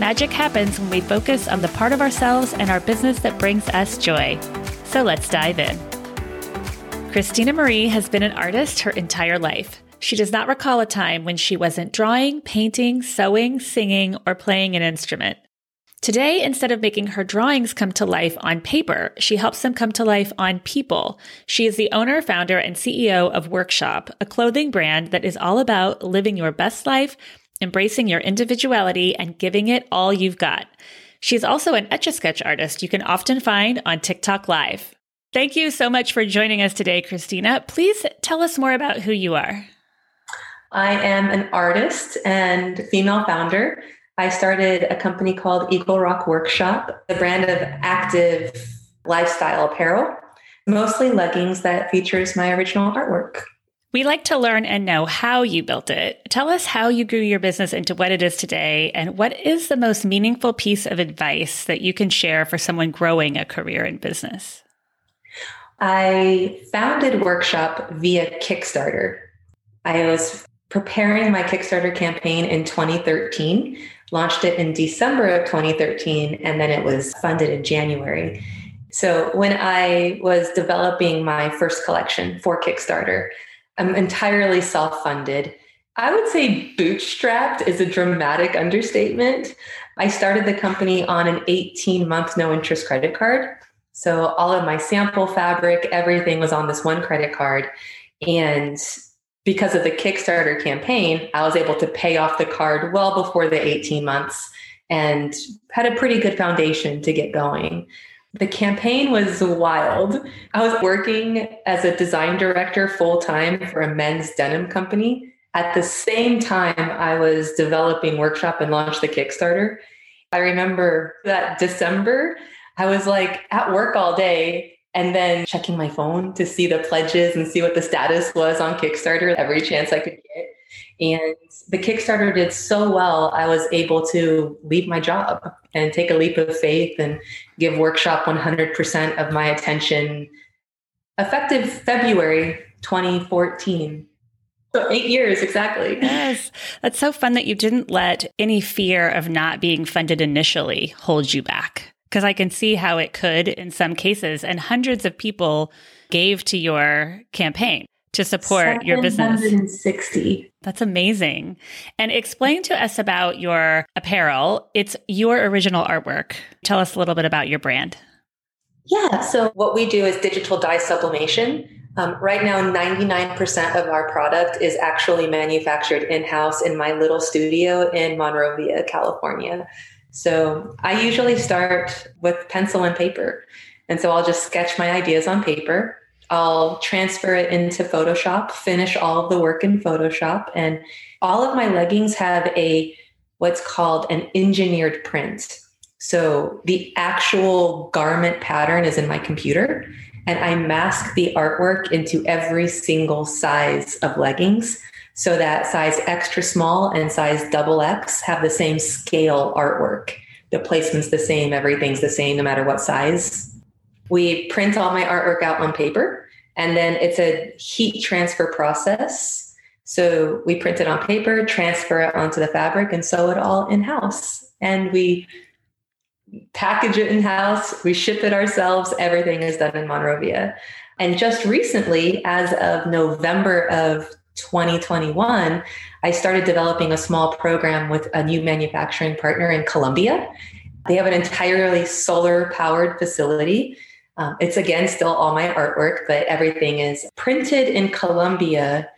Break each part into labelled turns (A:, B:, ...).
A: Magic happens when we focus on the part of ourselves and our business that brings us joy. So let's dive in. Chriztina Marie has been an artist her entire life. She does not recall a time when she wasn't drawing, painting, sewing, singing, or playing an instrument. Today, instead of making her drawings come to life on paper, she helps them come to life on people. She is the owner, founder, and CEO of Werkshop, a clothing brand that is all about living your best life, embracing your individuality, and giving it all you've got. She's also an etch a sketch artist you can often find on TikTok Live. Thank you so much for joining us today, Chriztina. Please tell us more about who you are.
B: I am an artist and female founder. I started a company called Eagle Rock Werkshop, a brand of active lifestyle apparel, mostly leggings that features my original artwork.
A: We like to learn and know how you built it. Tell us how you grew your business into what it is today, and what is the most meaningful piece of advice that you can share for someone growing a career in business?
B: I founded Werkshop via Kickstarter. I was preparing my Kickstarter campaign in 2013, launched it in December of 2013, and then it was funded in January. So when I was developing my first collection for Kickstarter, I'm entirely self funded. I would say bootstrapped is a dramatic understatement. I started the company on an 18 month no interest credit card. So all of my sample fabric, everything was on this one credit card. And because of the Kickstarter campaign, I was able to pay off the card well before the 18 months and had a pretty good foundation to get going. The campaign was wild. I was working as a design director full time for a men's denim company. At the same time, I was developing werkshop and launched the Kickstarter. I remember that December, I was like at work all day and then checking my phone to see the pledges and see what the status was on Kickstarter every chance I could. And the Kickstarter did so well, I was able to leave my job and take a leap of faith and give werkshop 100% of my attention effective February 2014. So eight years exactly.
A: Yes. That's so fun that you didn't let any fear of not being funded initially hold you back because I can see how it could in some cases. And hundreds of people gave to your campaign to support your business.
B: 760.
A: That's amazing. And explain to us about your apparel. It's your original artwork. Tell us a little bit about your brand.
B: Yeah. So, what we do is digital dye sublimation. Um, right now, 99% of our product is actually manufactured in house in my little studio in Monrovia, California. So I usually start with pencil and paper. And so I'll just sketch my ideas on paper. I'll transfer it into Photoshop, finish all of the work in Photoshop. And all of my leggings have a what's called an engineered print. So the actual garment pattern is in my computer, and I mask the artwork into every single size of leggings so that size extra small and size double X have the same scale artwork. The placement's the same, everything's the same, no matter what size. We print all my artwork out on paper, and then it's a heat transfer process. So we print it on paper, transfer it onto the fabric, and sew it all in house. And we package it in house, we ship it ourselves. Everything is done in Monrovia. And just recently, as of November of 2021, I started developing a small program with a new manufacturing partner in Colombia. They have an entirely solar powered facility. Um, it's again still all my artwork, but everything is printed in Colombia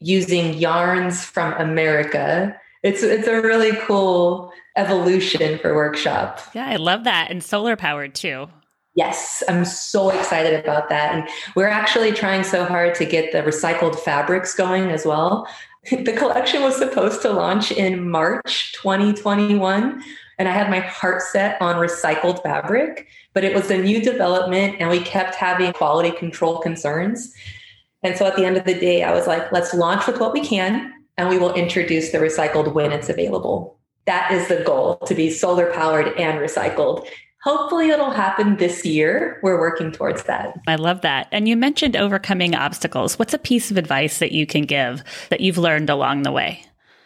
B: using yarns from America. It's it's a really cool evolution for werkshop.
A: Yeah, I love that and solar powered too.
B: Yes, I'm so excited about that. And we're actually trying so hard to get the recycled fabrics going as well. The collection was supposed to launch in March 2021, and I had my heart set on recycled fabric, but it was a new development and we kept having quality control concerns. And so at the end of the day, I was like, let's launch with what we can and we will introduce the recycled when it's available. That is the goal to be solar powered and recycled. Hopefully, it'll happen this year. We're working towards that.
A: I love that. And you mentioned overcoming obstacles. What's a piece of advice that you can give that you've learned along the way?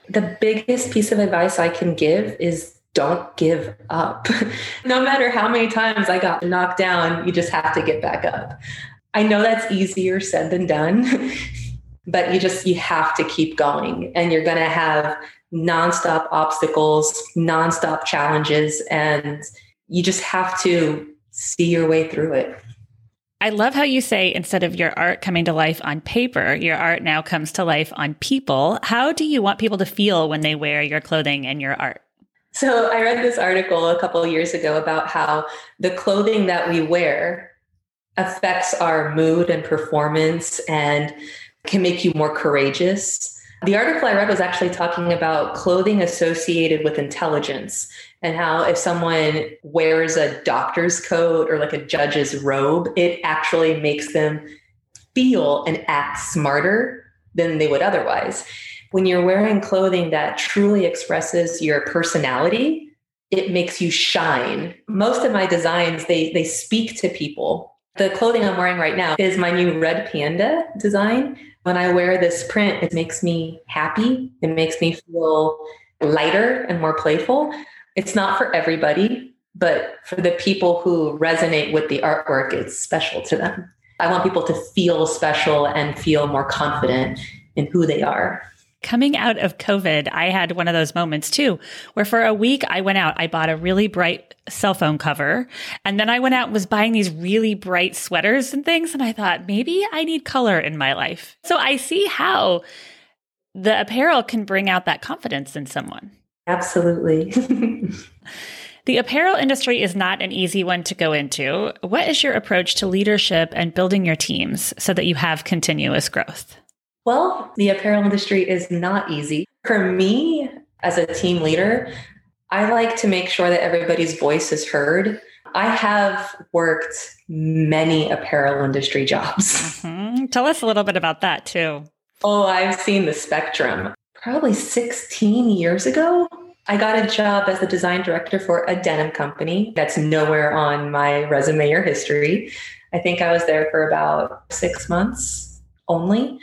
B: The biggest piece of advice I can give is don't give up. no matter how many times I got knocked down, you just have to get back up. I know that's easier said than done, but you just you have to keep going and you're going to have nonstop obstacles, nonstop challenges and you just have to see your way through it.
A: I love how you say instead of your art coming to life on paper, your art now comes to life on people. How do you want people to feel when they wear your clothing and your art?
B: So, I read this article a couple years ago about how the clothing that we wear affects our mood and performance and can make you more courageous. The article I read was actually talking about clothing associated with intelligence and how if someone wears a doctor's coat or like a judge's robe, it actually makes them feel and act smarter than they would otherwise. When you're wearing clothing that truly expresses your personality, it makes you shine. Most of my designs, they they speak to people the clothing I'm wearing right now is my new red panda design. When I wear this print, it makes me happy. It makes me feel lighter and more playful. It's not for everybody, but for the people who resonate with the artwork, it's special to them. I want people to feel special and feel more confident in who they are.
A: Coming out of COVID, I had one of those moments too, where for a week I went out, I bought a really bright cell phone cover, and then I went out and was buying these really bright sweaters and things. And I thought, maybe I need color in my life. So I see how the apparel can bring out that confidence in someone.
B: Absolutely.
A: the apparel industry is not an easy one to go into. What is your approach to leadership and building your teams so that you have continuous growth?
B: Well, the apparel industry is not easy. For me, as a team leader, I like to make sure that everybody's voice is heard. I have worked many apparel industry jobs.
A: Mm-hmm. Tell us a little bit about that too.
B: Oh, I've seen the spectrum. Probably 16 years ago, I got a job as the design director for a denim company that's nowhere on my resume or history. I think I was there for about six months only.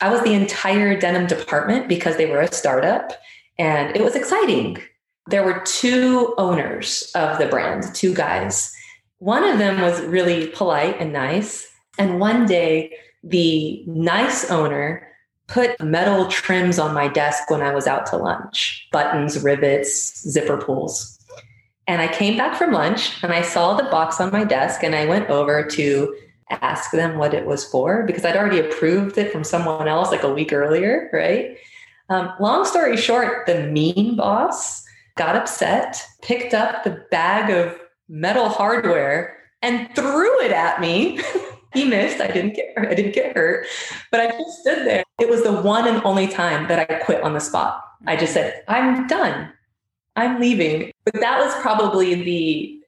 B: I was the entire denim department because they were a startup and it was exciting. There were two owners of the brand, two guys. One of them was really polite and nice. And one day, the nice owner put metal trims on my desk when I was out to lunch buttons, rivets, zipper pulls. And I came back from lunch and I saw the box on my desk and I went over to ask them what it was for because I'd already approved it from someone else like a week earlier, right? Um, long story short, the mean boss got upset, picked up the bag of metal hardware and threw it at me. he missed. I didn't get I didn't get hurt, but I just stood there. It was the one and only time that I quit on the spot. I just said, "I'm done. I'm leaving." But that was probably the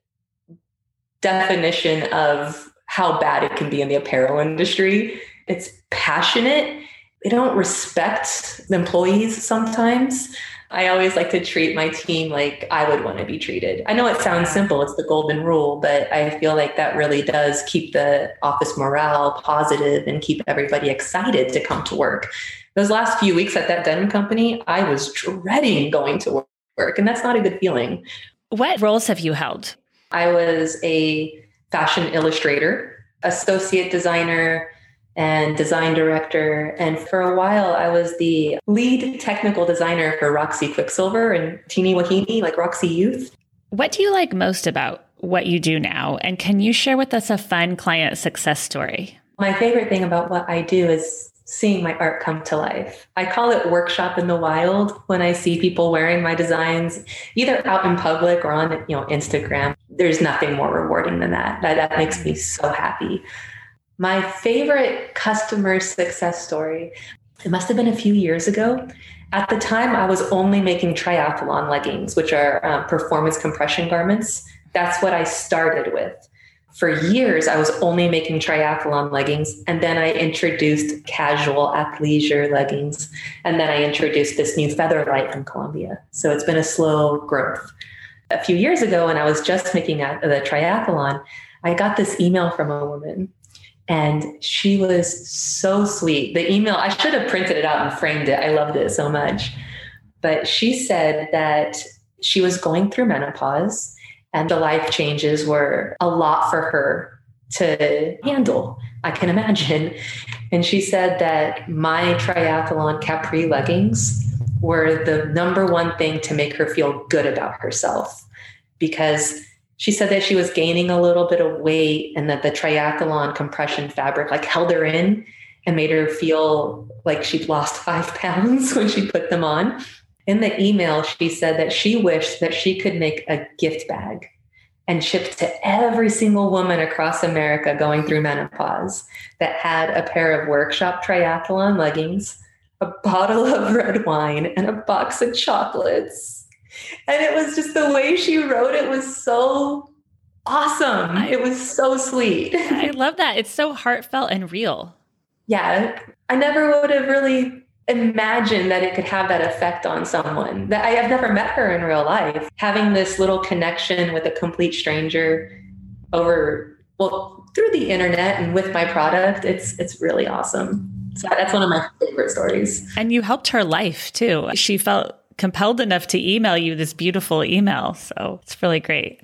B: definition of how bad it can be in the apparel industry. It's passionate. They don't respect the employees sometimes. I always like to treat my team like I would want to be treated. I know it sounds simple, it's the golden rule, but I feel like that really does keep the office morale positive and keep everybody excited to come to work. Those last few weeks at that denim company, I was dreading going to work, and that's not a good feeling.
A: What roles have you held?
B: I was a fashion illustrator, associate designer, and design director. And for a while, I was the lead technical designer for Roxy Quiksilver and Teenie Wahine, like Roxy Youth.
A: What do you like most about what you do now? And can you share with us a fun client success story?
B: My favorite thing about what I do is seeing my art come to life. I call it werkshop in the wild when I see people wearing my designs either out in public or on, you know, Instagram. There's nothing more rewarding than that. That that makes me so happy. My favorite customer success story, it must have been a few years ago. At the time, I was only making triathlon leggings, which are um, performance compression garments. That's what I started with for years, I was only making triathlon leggings. And then I introduced casual athleisure leggings. And then I introduced this new Featherlight from Colombia. So it's been a slow growth. A few years ago, when I was just making the triathlon, I got this email from a woman. And she was so sweet. The email, I should have printed it out and framed it. I loved it so much. But she said that she was going through menopause and the life changes were a lot for her to handle, I can imagine. And she said that my triathlon capri leggings were the number one thing to make her feel good about herself because she said that she was gaining a little bit of weight and that the triathlon compression fabric like held her in and made her feel like she'd lost five pounds when she put them on in the email, she said that she wished that she could make a gift bag and ship to every single woman across America going through menopause that had a pair of werkshop triathlon leggings, a bottle of red wine, and a box of chocolates. And it was just the way she wrote it was so awesome. It was so sweet.
A: I love that. It's so heartfelt and real.
B: Yeah. I never would have really imagine that it could have that effect on someone that I have never met her in real life. Having this little connection with a complete stranger over, well, through the internet and with my product, it's, it's really awesome. So that's one of my favorite stories.
A: And you helped her life too. She felt compelled enough to email you this beautiful email. So it's really great.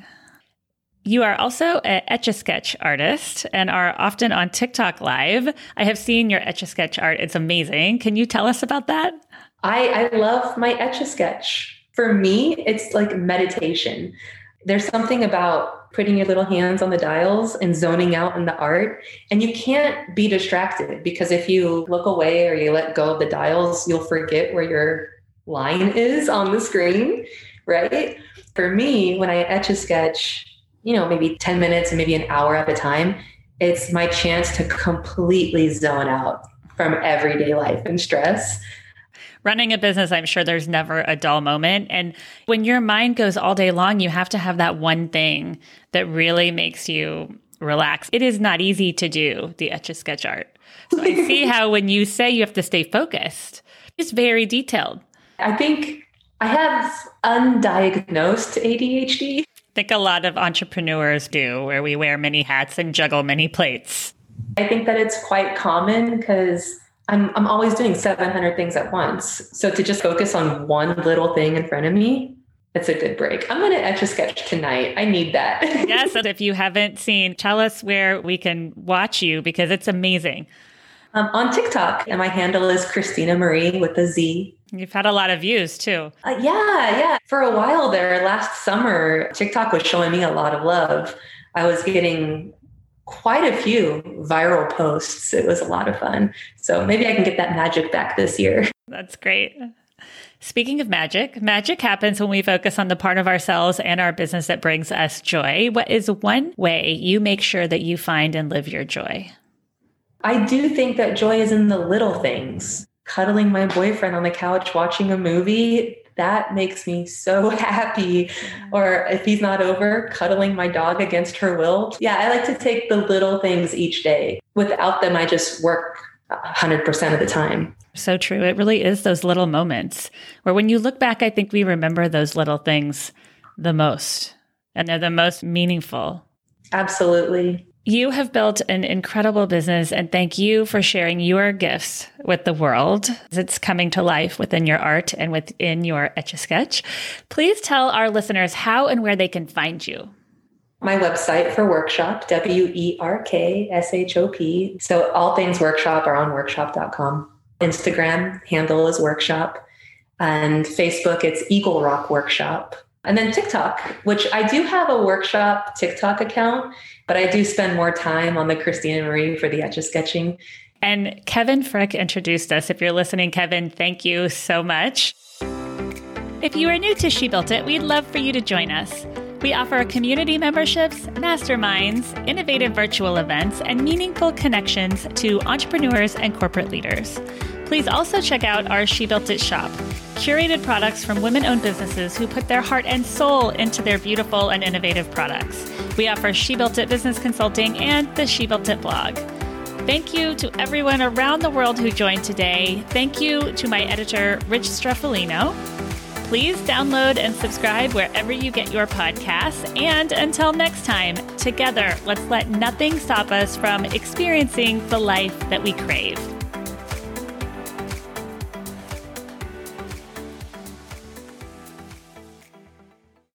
A: You are also an Etch a Sketch artist and are often on TikTok live. I have seen your Etch a Sketch art. It's amazing. Can you tell us about that?
B: I, I love my Etch a Sketch. For me, it's like meditation. There's something about putting your little hands on the dials and zoning out in the art. And you can't be distracted because if you look away or you let go of the dials, you'll forget where your line is on the screen, right? For me, when I etch a sketch, you know, maybe 10 minutes and maybe an hour at a time, it's my chance to completely zone out from everyday life and stress.
A: Running a business, I'm sure there's never a dull moment. And when your mind goes all day long, you have to have that one thing that really makes you relax. It is not easy to do the etch a sketch art. So I see how when you say you have to stay focused, it's very detailed.
B: I think I have undiagnosed ADHD
A: think a lot of entrepreneurs do, where we wear many hats and juggle many plates.
B: I think that it's quite common because I'm, I'm always doing 700 things at once. So to just focus on one little thing in front of me, it's a good break. I'm going to etch a sketch tonight. I need that.
A: yes. And if you haven't seen, tell us where we can watch you because it's amazing.
B: Um, on TikTok, and my handle is Chriztina Marie with a Z.
A: You've had a lot of views too.
B: Uh, yeah, yeah. For a while there, last summer, TikTok was showing me a lot of love. I was getting quite a few viral posts. It was a lot of fun. So maybe I can get that magic back this year.
A: That's great. Speaking of magic, magic happens when we focus on the part of ourselves and our business that brings us joy. What is one way you make sure that you find and live your joy?
B: I do think that joy is in the little things cuddling my boyfriend on the couch watching a movie that makes me so happy. Or if he's not over cuddling my dog against her will. Yeah i like to take the little things each day. Without them i just work 100% of the time.
A: So true. It really is those little moments where when you look back i think we remember those little things the most and they're the most meaningful.
B: Absolutely
A: you have built an incredible business, and thank you for sharing your gifts with the world. It's coming to life within your art and within your Etch a Sketch. Please tell our listeners how and where they can find you.
B: My website for werkshop, W E R K S H O P. So all things werkshop are on werkshop.com. Instagram handle is werkshop, and Facebook, it's Eagle Rock Werkshop. And then TikTok, which I do have a werkshop TikTok account, but I do spend more time on the Chriztina Marie for the etch a sketching.
A: And Kevin Frick introduced us. If you're listening, Kevin, thank you so much. If you are new to She Built It, we'd love for you to join us. We offer community memberships, masterminds, innovative virtual events, and meaningful connections to entrepreneurs and corporate leaders. Please also check out our She Built It shop, curated products from women owned businesses who put their heart and soul into their beautiful and innovative products. We offer She Built It business consulting and the She Built It blog. Thank you to everyone around the world who joined today. Thank you to my editor, Rich Streffolino. Please download and subscribe wherever you get your podcasts. And until next time, together, let's let nothing stop us from experiencing the life that we crave.